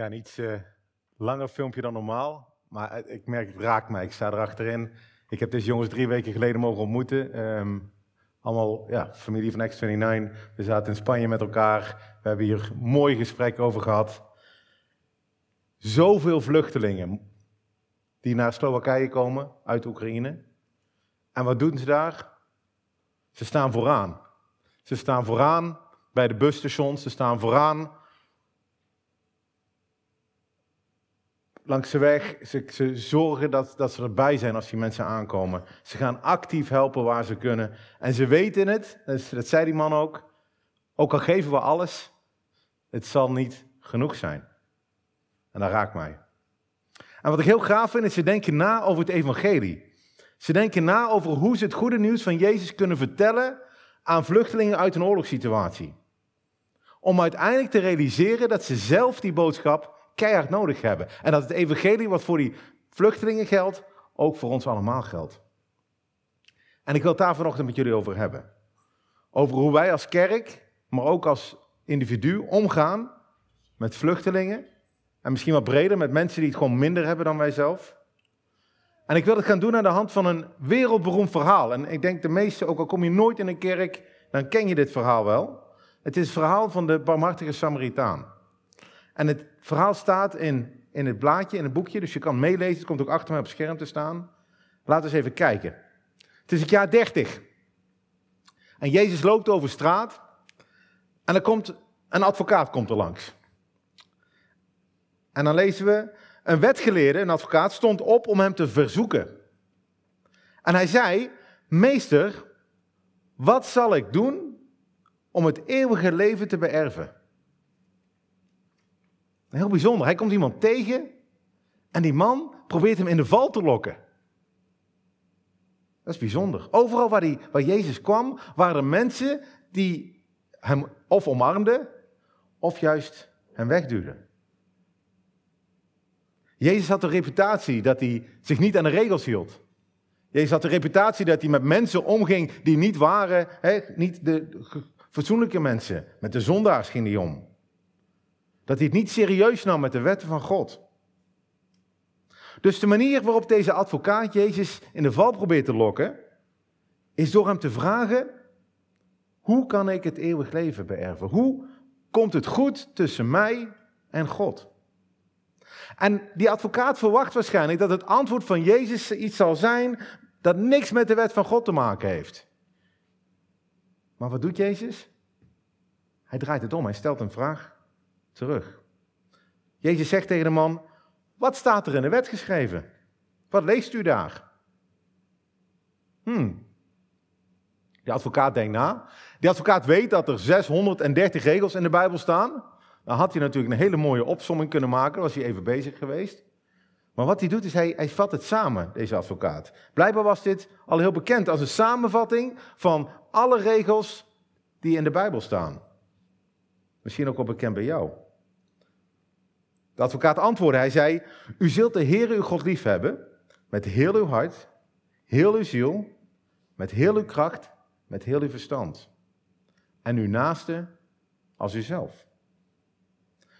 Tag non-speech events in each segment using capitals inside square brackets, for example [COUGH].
Ja, een iets uh, langer filmpje dan normaal. Maar ik merk, het raakt mij. Ik sta erachterin. Ik heb deze jongens drie weken geleden mogen ontmoeten. Um, allemaal ja, familie van X29. We zaten in Spanje met elkaar. We hebben hier mooi gesprek over gehad. Zoveel vluchtelingen die naar Slowakije komen uit Oekraïne. En wat doen ze daar? Ze staan vooraan. Ze staan vooraan bij de busstations. Ze staan vooraan langs de weg. Ze, ze, zorgen dat, dat ze erbij zijn als die mensen aankomen. Ze gaan actief helpen waar ze kunnen. En ze weten het, dat zei die man ook. Ook al geven we alles, het zal niet genoeg zijn. En dat raakt mij. En wat ik heel gaaf vind, is ze denken na over het evangelie. Ze denken na over hoe ze het goede nieuws van Jezus kunnen vertellen aan vluchtelingen uit een oorlogssituatie. Om uiteindelijk te realiseren dat ze zelf die boodschap keihard nodig hebben. En dat het evangelie wat voor die vluchtelingen geldt, ook voor ons allemaal geldt. En ik wil het daar vanochtend met jullie over hebben. Over hoe wij als kerk, maar ook als individu omgaan met vluchtelingen. En misschien wat breder met mensen die het gewoon minder hebben dan wij zelf. En ik wil het gaan doen aan de hand van een wereldberoemd verhaal. En ik denk de meeste, ook al kom je nooit in een kerk, dan ken je dit verhaal wel. Het is het verhaal van de barmhartige Samaritaan. En het verhaal staat in, in het blaadje, in het boekje, dus je kan meelezen. Het komt ook achter mij op het scherm te staan. Laten we eens even kijken. Het is het jaar 30. En Jezus loopt over straat. En er komt een advocaat komt er langs. En dan lezen we, een wetgeleerde, een advocaat, stond op om hem te verzoeken. En hij zei, meester, wat zal ik doen om het eeuwige leven te beërven? Heel bijzonder. Hij komt iemand tegen en die man probeert hem in de val te lokken. Dat is bijzonder. Overal waar, die, waar Jezus kwam, waren er mensen die hem of omarmden of juist hem wegduwden. Jezus had de reputatie dat hij zich niet aan de regels hield. Jezus had de reputatie dat hij met mensen omging die niet waren, niet de fatsoenlijke mensen. Met de zondaars ging hij om. Dat hij het niet serieus nam met de wetten van God. Dus de manier waarop deze advocaat Jezus in de val probeert te lokken, is door hem te vragen: hoe kan ik het eeuwig leven beërven? Hoe komt het goed tussen mij en God? En die advocaat verwacht waarschijnlijk dat het antwoord van Jezus iets zal zijn dat niks met de wet van God te maken heeft. Maar wat doet Jezus? Hij draait het om, hij stelt een vraag terug. Jezus zegt tegen de man: Wat staat er in de wet geschreven? Wat leest u daar? Hmm. De advocaat denkt na. Die advocaat weet dat er 630 regels in de Bijbel staan. Dan had hij natuurlijk een hele mooie opsomming kunnen maken, was hij even bezig geweest. Maar wat hij doet is, hij, hij vat het samen, deze advocaat. Blijkbaar was dit al heel bekend als een samenvatting van alle regels die in de Bijbel staan. Misschien ook wel bekend bij jou. De advocaat antwoordde, hij zei, u zult de Heer uw God lief hebben met heel uw hart, heel uw ziel, met heel uw kracht, met heel uw verstand. En uw naaste als uzelf.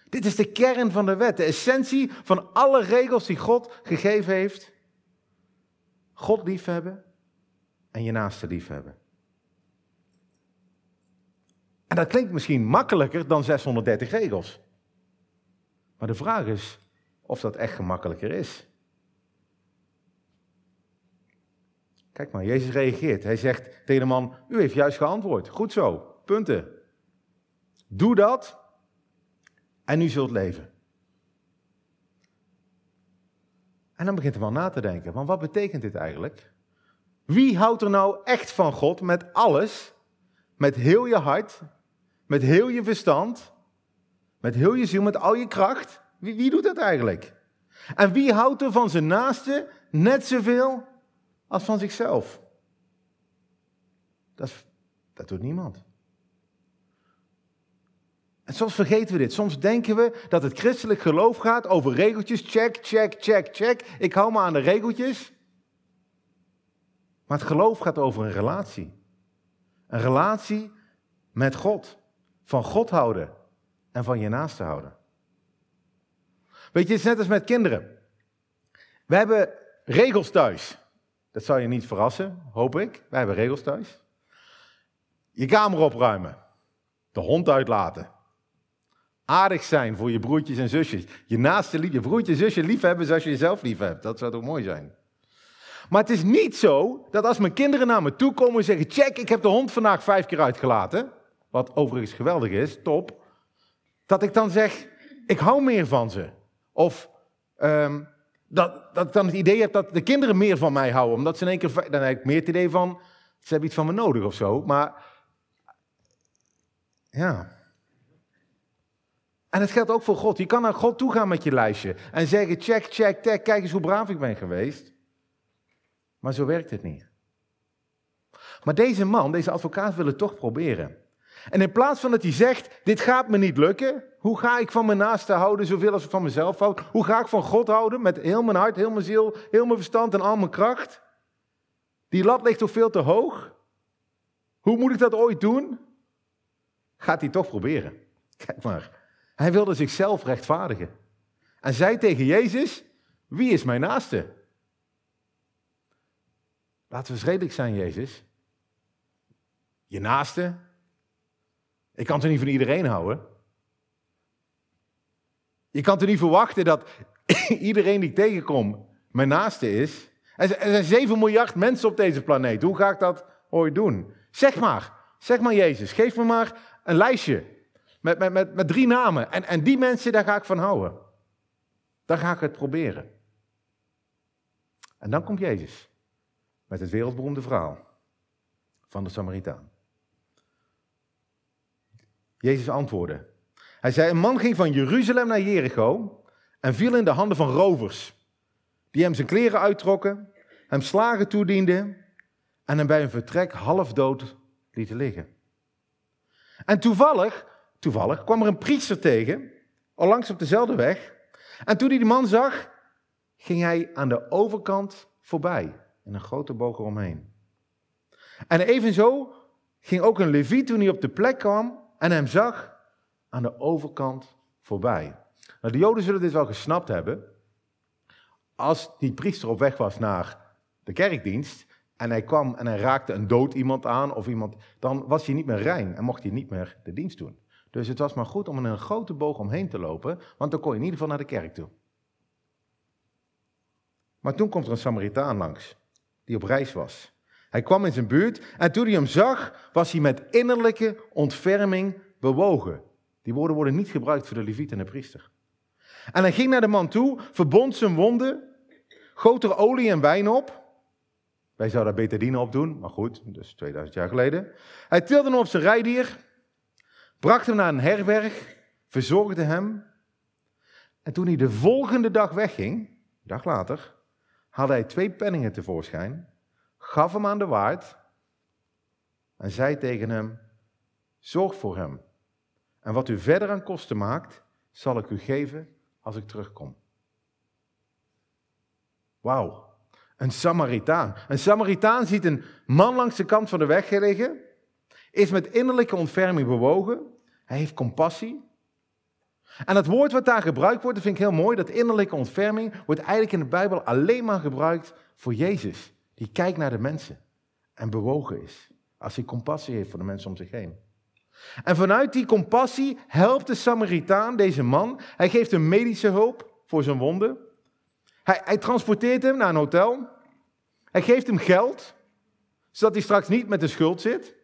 Dit is de kern van de wet, de essentie van alle regels die God gegeven heeft. God liefhebben en je naaste liefhebben. En dat klinkt misschien makkelijker dan 630 regels. Maar de vraag is of dat echt gemakkelijker is. Kijk maar, Jezus reageert. Hij zegt tegen de man: U heeft juist geantwoord. Goed zo, punten. Doe dat en u zult leven. En dan begint de man na te denken: want wat betekent dit eigenlijk? Wie houdt er nou echt van God met alles, met heel je hart, met heel je verstand, met heel je ziel, met al je kracht? Wie, wie doet dat eigenlijk? En wie houdt er van zijn naaste net zoveel als van zichzelf? Dat, dat doet niemand. En soms vergeten we dit. Soms denken we dat het christelijk geloof gaat over regeltjes. Check, check, check, check. Ik hou me aan de regeltjes. Maar het geloof gaat over een relatie. Een relatie met God. Van God houden en van je naaste houden. Weet je, het is net als met kinderen. We hebben regels thuis. Dat zal je niet verrassen, hoop ik. Wij hebben regels thuis. Je kamer opruimen. De hond uitlaten. Aardig zijn voor je broertjes en zusjes. Je naaste, je broertje en zusje lief hebben zoals je jezelf lief hebt. Dat zou toch mooi zijn? Maar het is niet zo dat als mijn kinderen naar me toe komen en zeggen: Check, ik heb de hond vandaag vijf keer uitgelaten. Wat overigens geweldig is, top. Dat ik dan zeg: Ik hou meer van ze. Of um, dat, dat ik dan het idee heb dat de kinderen meer van mij houden. Omdat ze in één keer. Dan heb ik meer het idee van. Ze hebben iets van me nodig of zo. Maar. Ja. En het geldt ook voor God. Je kan naar God toe gaan met je lijstje. En zeggen: check, check, check. Kijk eens hoe braaf ik ben geweest. Maar zo werkt het niet. Maar deze man, deze advocaat, wil het toch proberen. En in plaats van dat hij zegt: Dit gaat me niet lukken. Hoe ga ik van mijn naaste houden zoveel als ik van mezelf houd? Hoe ga ik van God houden met heel mijn hart, heel mijn ziel, heel mijn verstand en al mijn kracht? Die lat ligt toch veel te hoog? Hoe moet ik dat ooit doen? Gaat hij toch proberen. Kijk maar. Hij wilde zichzelf rechtvaardigen. En zei tegen Jezus: Wie is mijn naaste? Laten we eens zijn, Jezus. Je naaste. Ik kan het niet van iedereen houden. Je kan toch niet verwachten dat [LAUGHS] iedereen die ik tegenkom mijn naaste is? Er zijn 7 miljard mensen op deze planeet. Hoe ga ik dat ooit doen? Zeg maar, zeg maar Jezus, geef me maar een lijstje met, met, met, met drie namen. En, en die mensen, daar ga ik van houden. Dan ga ik het proberen. En dan komt Jezus met het wereldberoemde verhaal van de Samaritaan. Jezus antwoordde. Hij zei, een man ging van Jeruzalem naar Jericho en viel in de handen van rovers, die hem zijn kleren uittrokken, hem slagen toedienden en hem bij een vertrek half dood lieten liggen. En toevallig, toevallig kwam er een priester tegen, al langs op dezelfde weg, en toen hij die man zag, ging hij aan de overkant voorbij, in een grote boog eromheen. En evenzo ging ook een leviet toen hij op de plek kwam en hem zag, aan de overkant voorbij. Nou, de Joden zullen dit wel gesnapt hebben. Als die priester op weg was naar de kerkdienst en hij kwam en hij raakte een dood iemand aan of iemand, dan was hij niet meer rein en mocht hij niet meer de dienst doen. Dus het was maar goed om in een grote boog omheen te lopen, want dan kon je in ieder geval naar de kerk toe. Maar toen komt er een Samaritaan langs, die op reis was. Hij kwam in zijn buurt en toen hij hem zag, was hij met innerlijke ontferming bewogen. Die woorden worden niet gebruikt voor de leviet en de priester. En hij ging naar de man toe, verbond zijn wonden, goot er olie en wijn op. Wij zouden daar betadine op doen, maar goed, dus 2000 jaar geleden. Hij tilde hem op zijn rijdier, bracht hem naar een herberg, verzorgde hem. En toen hij de volgende dag wegging, een dag later, haalde hij twee penningen tevoorschijn, gaf hem aan de waard en zei tegen hem: Zorg voor hem en wat u verder aan kosten maakt, zal ik u geven als ik terugkom. Wauw, een Samaritaan. Een Samaritaan ziet een man langs de kant van de weg liggen, is met innerlijke ontferming bewogen, hij heeft compassie. En het woord wat daar gebruikt wordt, dat vind ik heel mooi, dat innerlijke ontferming, wordt eigenlijk in de Bijbel alleen maar gebruikt voor Jezus, die kijkt naar de mensen en bewogen is, als hij compassie heeft voor de mensen om zich heen. En vanuit die compassie helpt de Samaritaan deze man. Hij geeft hem medische hulp voor zijn wonden. Hij, hij transporteert hem naar een hotel. Hij geeft hem geld, zodat hij straks niet met de schuld zit.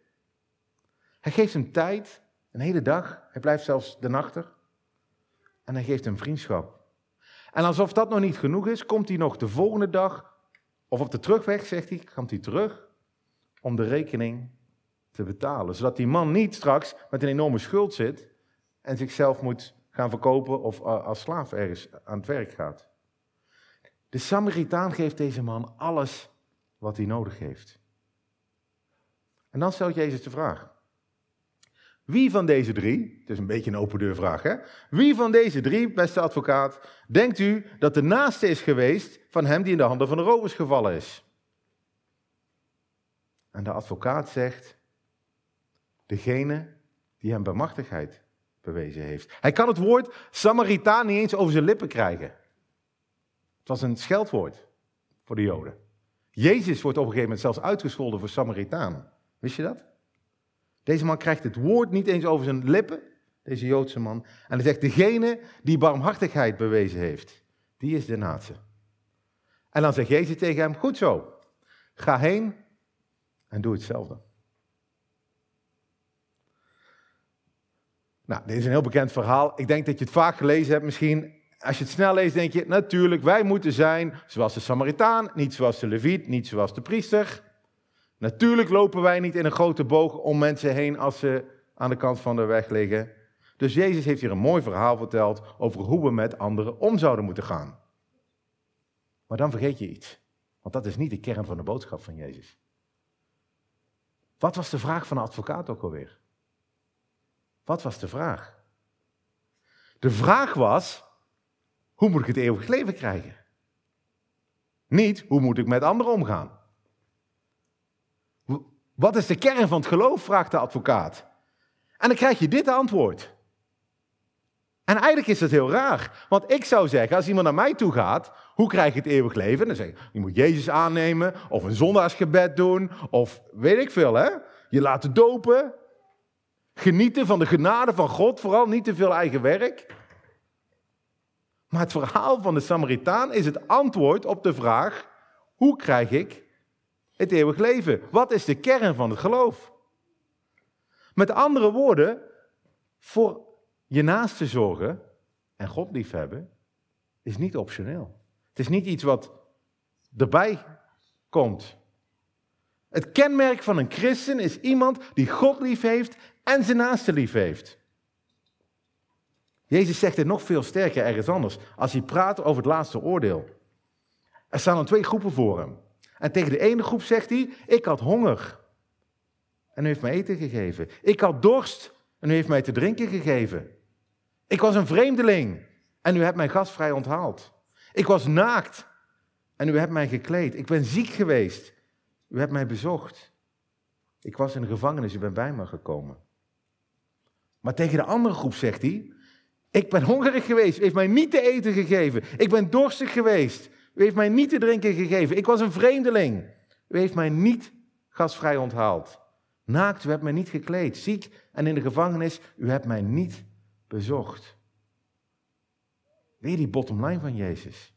Hij geeft hem tijd, een hele dag. Hij blijft zelfs de nachter. En hij geeft hem vriendschap. En alsof dat nog niet genoeg is, komt hij nog de volgende dag, of op de terugweg, zegt hij, komt hij terug om de rekening te betalen. Zodat die man niet straks met een enorme schuld zit en zichzelf moet gaan verkopen of als slaaf ergens aan het werk gaat. De Samaritaan geeft deze man alles wat hij nodig heeft. En dan stelt Jezus de vraag. Wie van deze drie, het is een beetje een open deur vraag, hè? Wie van deze drie, beste advocaat, denkt u dat de naaste is geweest van hem die in de handen van de rovers gevallen is? En de advocaat zegt, degene die hem barmhartigheid bewezen heeft. Hij kan het woord Samaritaan niet eens over zijn lippen krijgen. Het was een scheldwoord voor de Joden. Jezus wordt op een gegeven moment zelfs uitgescholden voor Samaritaan. Wist je dat? Deze man krijgt het woord niet eens over zijn lippen, deze Joodse man. En hij zegt, degene die barmhartigheid bewezen heeft, die is de natie. En dan zegt Jezus tegen hem, goed zo, ga heen en doe hetzelfde. Nou, dit is een heel bekend verhaal. Ik denk dat je het vaak gelezen hebt misschien. Als je het snel leest, denk je, natuurlijk, wij moeten zijn zoals de Samaritaan, niet zoals de Leviet, niet zoals de priester. Natuurlijk lopen wij niet in een grote boog om mensen heen als ze aan de kant van de weg liggen. Dus Jezus heeft hier een mooi verhaal verteld over hoe we met anderen om zouden moeten gaan. Maar dan vergeet je iets, want dat is niet de kern van de boodschap van Jezus. Wat was de vraag van de advocaat ook alweer? Wat was de vraag? De vraag was, hoe moet ik het eeuwig leven krijgen? Niet, hoe moet ik met anderen omgaan? Wat is de kern van het geloof, vraagt de advocaat. En dan krijg je dit antwoord. En eigenlijk is dat heel raar. Want ik zou zeggen, als iemand naar mij toe gaat, hoe krijg je het eeuwig leven? Dan zeg ik, je moet Jezus aannemen, of een zondagsgebed doen, of weet ik veel, hè? Je laten dopen. Genieten van de genade van God, vooral niet te veel eigen werk. Maar het verhaal van de Samaritaan is het antwoord op de vraag: hoe krijg ik het eeuwig leven? Wat is de kern van het geloof? Met andere woorden, voor je naaste zorgen en God liefhebben is niet optioneel. Het is niet iets wat erbij komt. Het kenmerk van een christen is iemand die God lief heeft en zijn naaste lief heeft. Jezus zegt het nog veel sterker ergens anders als hij praat over het laatste oordeel. Er staan dan twee groepen voor hem. En tegen de ene groep zegt hij: Ik had honger. En u heeft mij eten gegeven. Ik had dorst. En u heeft mij te drinken gegeven. Ik was een vreemdeling. En u hebt mij gastvrij onthaald. Ik was naakt. En u hebt mij gekleed. Ik ben ziek geweest. U hebt mij bezocht. Ik was in de gevangenis. U bent bij me gekomen. Maar tegen de andere groep zegt hij: Ik ben hongerig geweest. U heeft mij niet te eten gegeven. Ik ben dorstig geweest. U heeft mij niet te drinken gegeven. Ik was een vreemdeling. U heeft mij niet gasvrij onthaald. Naakt, u hebt mij niet gekleed. Ziek en in de gevangenis, u hebt mij niet bezocht. Weer die bottomline van Jezus.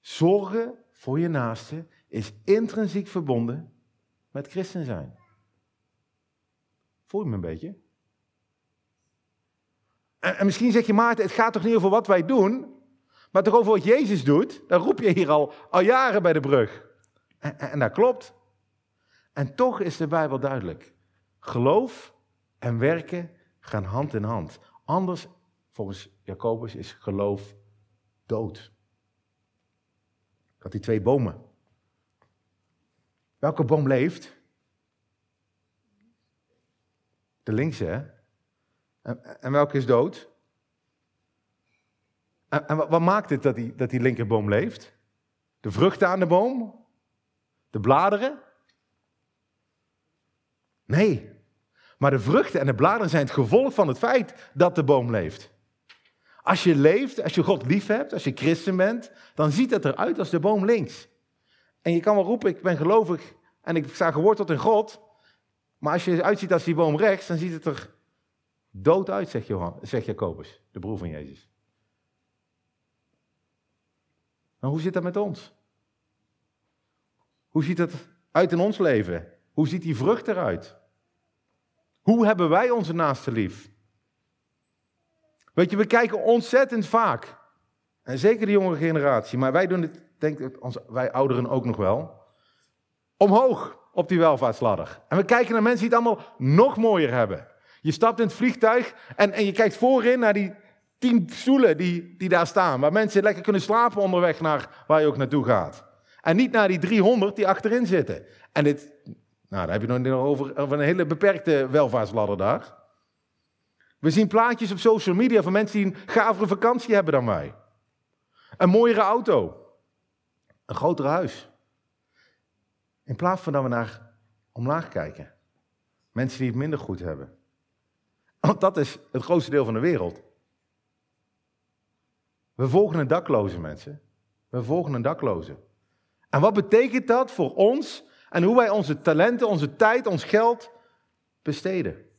Zorgen voor je naaste is intrinsiek verbonden met christen zijn. Voel je me een beetje? En, misschien zeg je, Maarten, het gaat toch niet over wat wij doen, maar toch over wat Jezus doet? Dan roep je hier al, al jaren bij de brug. En, en, dat klopt. En toch is de Bijbel duidelijk. Geloof en werken gaan hand in hand. Anders, volgens Jacobus, is geloof dood. Ik had die twee bomen. Welke boom leeft? De linkse, hè? En, en welke is dood? En, wat, maakt het dat die, dat die linkerboom leeft? De vruchten aan de boom? De bladeren? Nee, maar de vruchten en de bladeren zijn het gevolg van het feit dat de boom leeft. Als je leeft, als je God lief hebt, als je christen bent, dan ziet het eruit als de boom links. En je kan wel roepen, ik ben gelovig en ik sta geworteld in God. Maar als je eruit ziet als die boom rechts, dan ziet het er dood uit, zegt, Johan, zegt Jacobus, de broer van Jezus. Maar hoe zit dat met ons? Hoe ziet het uit in ons leven? Hoe ziet die vrucht eruit? Hoe hebben wij onze naaste lief? Weet je, we kijken ontzettend vaak, en zeker de jongere generatie, maar wij doen het, denk ik, wij ouderen ook nog wel, omhoog op die welvaartsladder. En we kijken naar mensen die het allemaal nog mooier hebben. Je stapt in het vliegtuig en, en je kijkt voorin naar die tien stoelen die, die daar staan, waar mensen lekker kunnen slapen onderweg naar waar je ook naartoe gaat. En niet naar die 300 die achterin zitten. En dit, nou, daar heb je nog over, over een hele beperkte welvaartsladder daar. We zien plaatjes op social media van mensen die een gavere vakantie hebben dan wij. Een mooiere auto. Een groter huis. In plaats van dat we naar omlaag kijken. Mensen die het minder goed hebben. Want dat is het grootste deel van de wereld. We volgen een dakloze, mensen. We volgen een dakloze. En wat betekent dat voor ons en hoe wij onze talenten, onze tijd, ons geld besteden?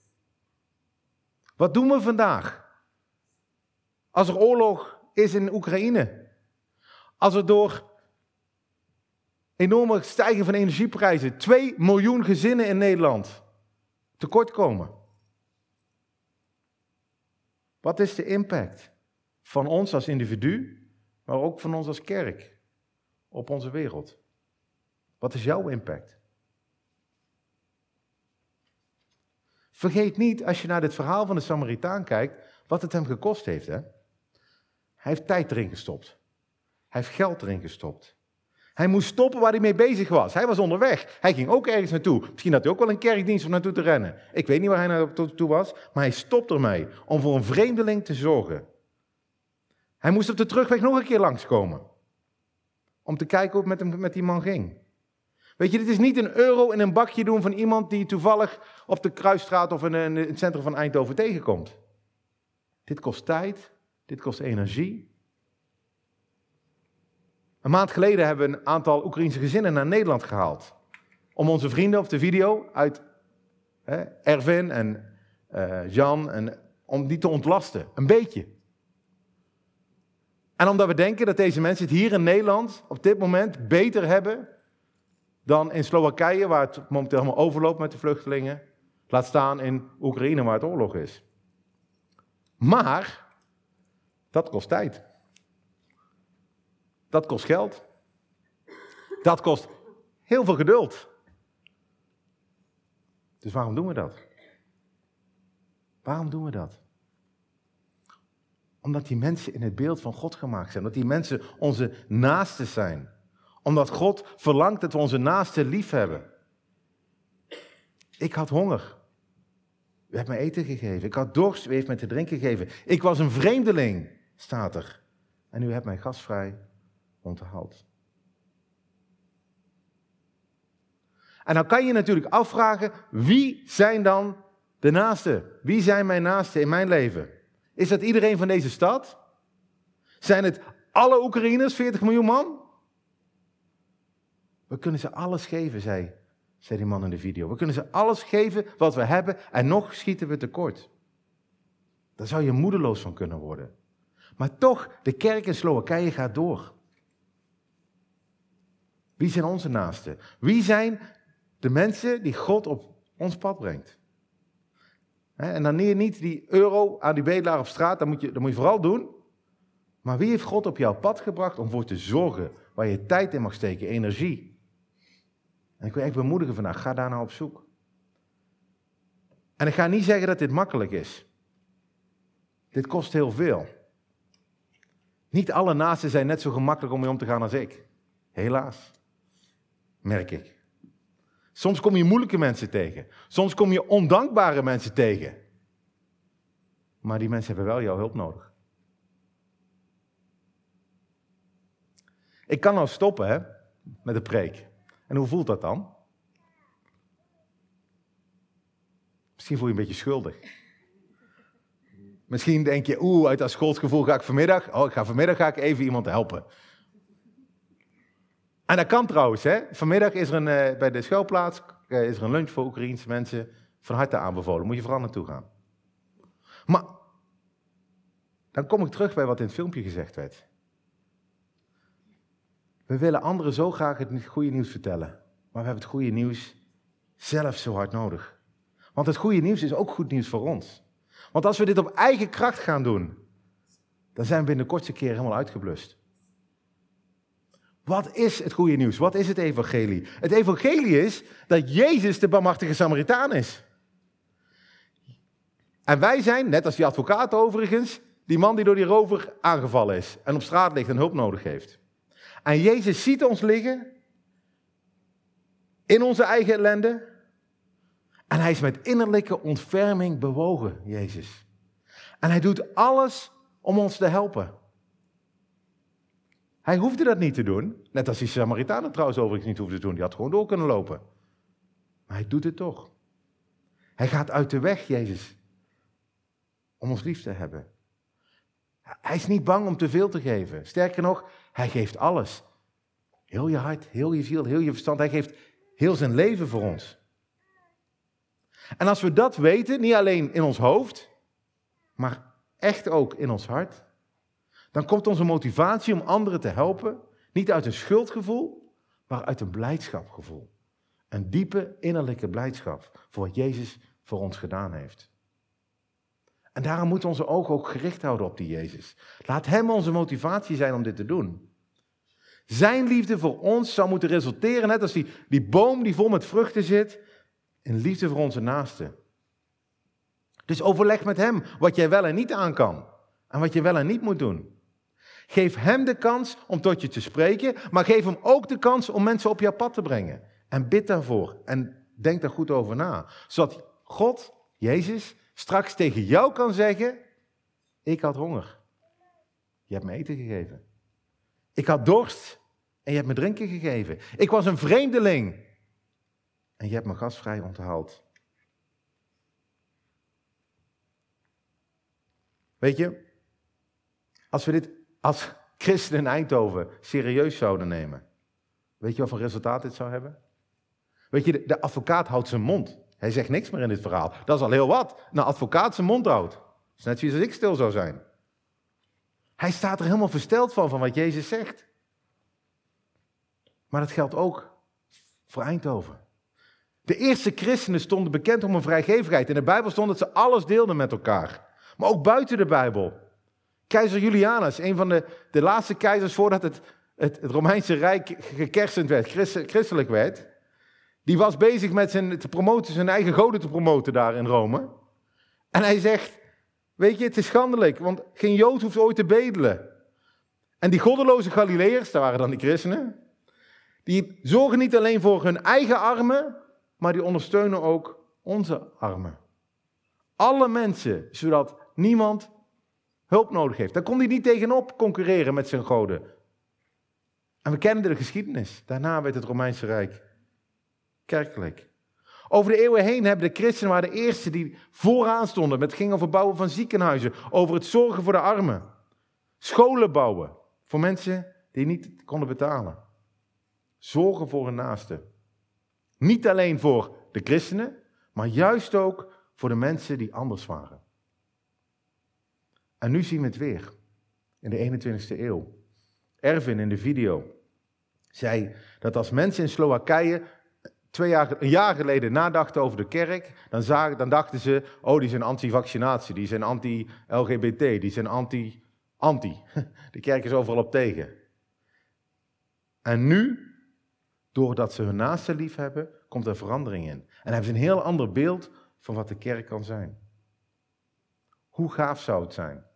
Wat doen we vandaag? Als er oorlog is in Oekraïne. Als er door enorme stijging van energieprijzen 2 miljoen gezinnen in Nederland tekort komen. Wat is de impact van ons als individu, maar ook van ons als kerk op onze wereld? Wat is jouw impact? Vergeet niet, als je naar dit verhaal van de Samaritaan kijkt, wat het hem gekost heeft. Hè? Hij heeft tijd erin gestopt. Hij heeft geld erin gestopt. Hij moest stoppen waar hij mee bezig was. Hij was onderweg. Hij ging ook ergens naartoe. Misschien had hij ook wel een kerkdienst om naartoe te rennen. Ik weet niet waar hij naartoe was, maar hij stopt ermee om voor een vreemdeling te zorgen. Hij moest op de terugweg nog een keer langskomen. Om te kijken hoe het met, hem, met die man ging. Weet je, dit is niet een euro in een bakje doen van iemand die toevallig op de Kruisstraat of in, in het centrum van Eindhoven tegenkomt. Dit kost tijd, dit kost energie. Een maand geleden hebben we een aantal Oekraïnse gezinnen naar Nederland gehaald. Om onze vrienden op de video uit hè, Erwin en uh, Jan, en, om die te ontlasten. Een beetje. En omdat we denken dat deze mensen het hier in Nederland op dit moment beter hebben dan in Slowakije, waar het momenteel helemaal overloopt met de vluchtelingen. Laat staan in Oekraïne, waar het oorlog is. Maar dat kost tijd. Dat kost geld. Dat kost heel veel geduld. Dus waarom doen we dat? Waarom doen we dat? Omdat die mensen in het beeld van God gemaakt zijn. Omdat die mensen onze naasten zijn. Omdat God verlangt dat we onze naasten lief hebben. Ik had honger. U hebt me eten gegeven. Ik had dorst. U heeft me te drinken gegeven. Ik was een vreemdeling, staat er. En u hebt mij gastvrij onthaald. En dan kan je natuurlijk afvragen, wie zijn dan de naasten? Wie zijn mijn naasten in mijn leven? Is dat iedereen van deze stad? Zijn het alle Oekraïners, 40 miljoen man? We kunnen ze alles geven, zei, zei die man in de video. We kunnen ze alles geven wat we hebben en nog schieten we tekort. Daar zou je moedeloos van kunnen worden. Maar toch, de kerk in Slowakije gaat door. Wie zijn onze naasten? Wie zijn de mensen die God op ons pad brengt? En dan niet die euro aan die bedelaar op straat, dat moet, je, dat moet je vooral doen. Maar wie heeft God op jouw pad gebracht om voor te zorgen waar je tijd in mag steken, energie? En ik wil echt bemoedigen vandaag, ga daar nou op zoek. En ik ga niet zeggen dat dit makkelijk is. Dit kost heel veel. Niet alle naasten zijn net zo gemakkelijk om mee om te gaan als ik. Helaas merk ik. Soms kom je moeilijke mensen tegen. Soms kom je ondankbare mensen tegen. Maar die mensen hebben wel jouw hulp nodig. Ik kan nou stoppen hè, met de preek. En hoe voelt dat dan? Misschien voel je een beetje schuldig. Misschien denk je, oeh, uit dat schuldgevoel ga ik vanmiddag, oh, ik ga vanmiddag ga ik even iemand helpen. En dat kan trouwens. Hè? Vanmiddag is er een, uh, bij de schuilplaats uh, is er een lunch voor Oekraïense mensen. Van harte aanbevolen. Moet je vooral naartoe gaan. Maar dan kom ik terug bij wat in het filmpje gezegd werd. We willen anderen zo graag het goede nieuws vertellen. Maar we hebben het goede nieuws zelf zo hard nodig. Want het goede nieuws is ook goed nieuws voor ons. Want als we dit op eigen kracht gaan doen, dan zijn we binnen de kortste keer helemaal uitgeblust. Wat is het goede nieuws? Wat is het evangelie? Het evangelie is dat Jezus de barmhartige Samaritaan is. En wij zijn, net als die advocaat overigens, die man die door die rover aangevallen is en op straat ligt en hulp nodig heeft. En Jezus ziet ons liggen in onze eigen ellende. En hij is met innerlijke ontferming bewogen, Jezus. En hij doet alles om ons te helpen. Hij hoefde dat niet te doen. Net als die Samaritanen trouwens overigens niet hoefde te doen. Die had gewoon door kunnen lopen. Maar hij doet het toch. Hij gaat uit de weg, Jezus. om ons lief te hebben. Hij is niet bang om te veel te geven. Sterker nog, hij geeft alles. Heel je hart, heel je ziel, heel je verstand. Hij geeft heel zijn leven voor ons. En als we dat weten, niet alleen in ons hoofd, maar echt ook in ons hart, dan komt onze motivatie om anderen te helpen niet uit een schuldgevoel, maar uit een blijdschapgevoel. Een diepe innerlijke blijdschap voor wat Jezus voor ons gedaan heeft. En daarom moeten onze ogen ook gericht houden op die Jezus. Laat Hem onze motivatie zijn om dit te doen. Zijn liefde voor ons zou moeten resulteren, net als die, die boom die vol met vruchten zit, in liefde voor onze naasten. Dus overleg met Hem wat jij wel en niet aan kan. En wat je wel en niet moet doen. Geef Hem de kans om tot je te spreken, maar geef Hem ook de kans om mensen op jouw pad te brengen. En bid daarvoor en denk daar goed over na. Zodat God, Jezus, straks tegen jou kan zeggen: Ik had honger. Je hebt me eten gegeven. Ik had dorst en je hebt me drinken gegeven. Ik was een vreemdeling en je hebt me gasvrij onthaald. Weet je, als we dit als christenen in Eindhoven serieus zouden nemen, weet je wat voor resultaat dit zou hebben? Weet je, de, advocaat houdt zijn mond. Hij zegt niks meer in dit verhaal. Dat is al heel wat. Een advocaat zijn mond houdt. Dat is net zoals ik stil zou zijn. Hij staat er helemaal versteld van, van wat Jezus zegt. Maar dat geldt ook voor Eindhoven. De eerste christenen stonden bekend om hun vrijgevigheid. In de Bijbel stond dat ze alles deelden met elkaar. Maar ook buiten de Bijbel. Keizer Julianus, een van de, de laatste keizers voordat het, het, Romeinse Rijk gekersend werd, christelijk werd. Die was bezig met zijn, te promoten, zijn eigen goden te promoten daar in Rome. En hij zegt, weet je, het is schandelijk, want geen Jood hoeft ooit te bedelen. En die goddeloze Galileërs, daar waren dan die christenen, die zorgen niet alleen voor hun eigen armen, maar die ondersteunen ook onze armen. Alle mensen, zodat niemand hulp nodig heeft. Daar kon hij niet tegenop concurreren met zijn goden. En we kennen de geschiedenis. Daarna werd het Romeinse Rijk kerkelijk. Over de eeuwen heen hebben de christenen waren de eerste die vooraan stonden. Het ging over bouwen van ziekenhuizen, over het zorgen voor de armen. Scholen bouwen voor mensen die niet konden betalen. Zorgen voor hun naasten. Niet alleen voor de christenen, maar juist ook voor de mensen die anders waren. En nu zien we het weer, in de 21ste eeuw. Erwin in de video zei dat als mensen in Slowakije twee jaar, een jaar geleden nadachten over de kerk, dan, zagen, dan dachten ze, oh die zijn anti-vaccinatie, die zijn anti-LGBT, die zijn anti-anti. [LAUGHS] De kerk is overal op tegen. En nu, doordat ze hun naaste lief hebben, komt er verandering in. En hebben ze een heel ander beeld van wat de kerk kan zijn. Hoe gaaf zou het zijn?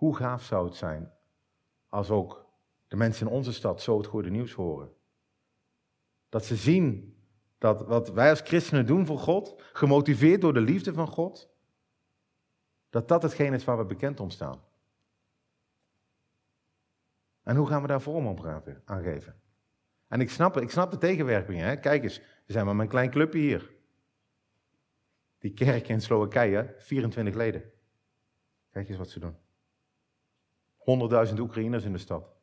Hoe gaaf zou het zijn als ook de mensen in onze stad zo het goede nieuws horen? Dat ze zien dat wat wij als christenen doen voor God, gemotiveerd door de liefde van God, dat dat hetgeen is waar we bekend om staan. En hoe gaan we daar vorm op aangeven? En ik snap, ik snap de tegenwerpingen. Hè? Kijk eens, we zijn maar mijn klein clubje hier. Die kerk in Slowakije, 24 leden. Kijk eens wat ze doen. 100.000 Oekraïners in de stad.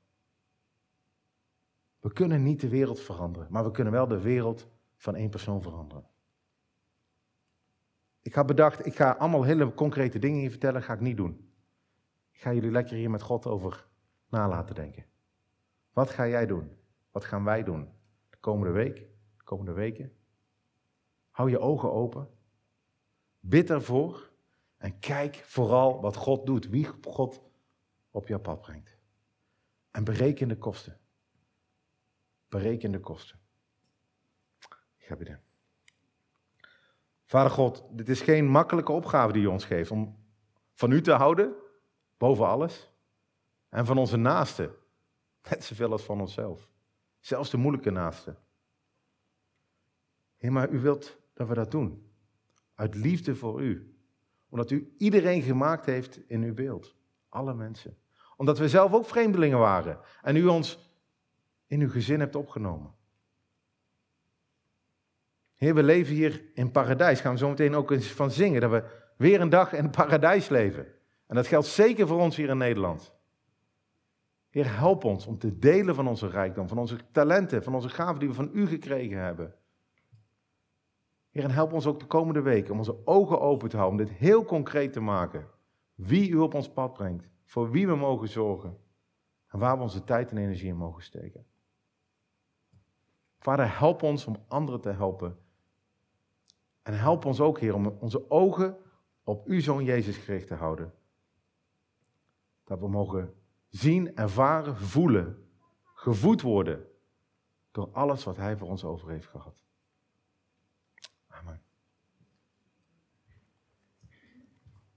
We kunnen niet de wereld veranderen, maar we kunnen wel de wereld van één persoon veranderen. Ik had bedacht, ik ga allemaal hele concrete dingen hier vertellen, ga ik niet doen. Ik ga jullie lekker hier met God over nalaten denken. Wat ga jij doen? Wat gaan wij doen? De komende week, de komende weken? Hou je ogen open. Bid ervoor. En kijk vooral wat God doet. Wie God op jouw pad brengt. En bereken de kosten. Bereken de kosten. Ik ga bidden. Vader God, dit is geen makkelijke opgave die u ons geeft om van u te houden, boven alles, en van onze naasten, net zoveel als van onszelf. Zelfs de moeilijke naasten. Heer, maar u wilt dat we dat doen. Uit liefde voor u. Omdat u iedereen gemaakt heeft in uw beeld. Alle mensen. Omdat we zelf ook vreemdelingen waren. En u ons in uw gezin hebt opgenomen. Heer, we leven hier in paradijs. Gaan we zo meteen ook eens van zingen. Dat we weer een dag in het paradijs leven. En dat geldt zeker voor ons hier in Nederland. Heer, help ons om te delen van onze rijkdom, van onze talenten, van onze gaven die we van u gekregen hebben. Heer, en help ons ook de komende weken om onze ogen open te houden, om dit heel concreet te maken. Wie u op ons pad brengt, voor wie we mogen zorgen en waar we onze tijd en energie in mogen steken. Vader, help ons om anderen te helpen. En help ons ook, Heer, om onze ogen op uw Zoon Jezus gericht te houden. Dat we mogen zien, ervaren, voelen, gevoed worden door alles wat Hij voor ons over heeft gehad.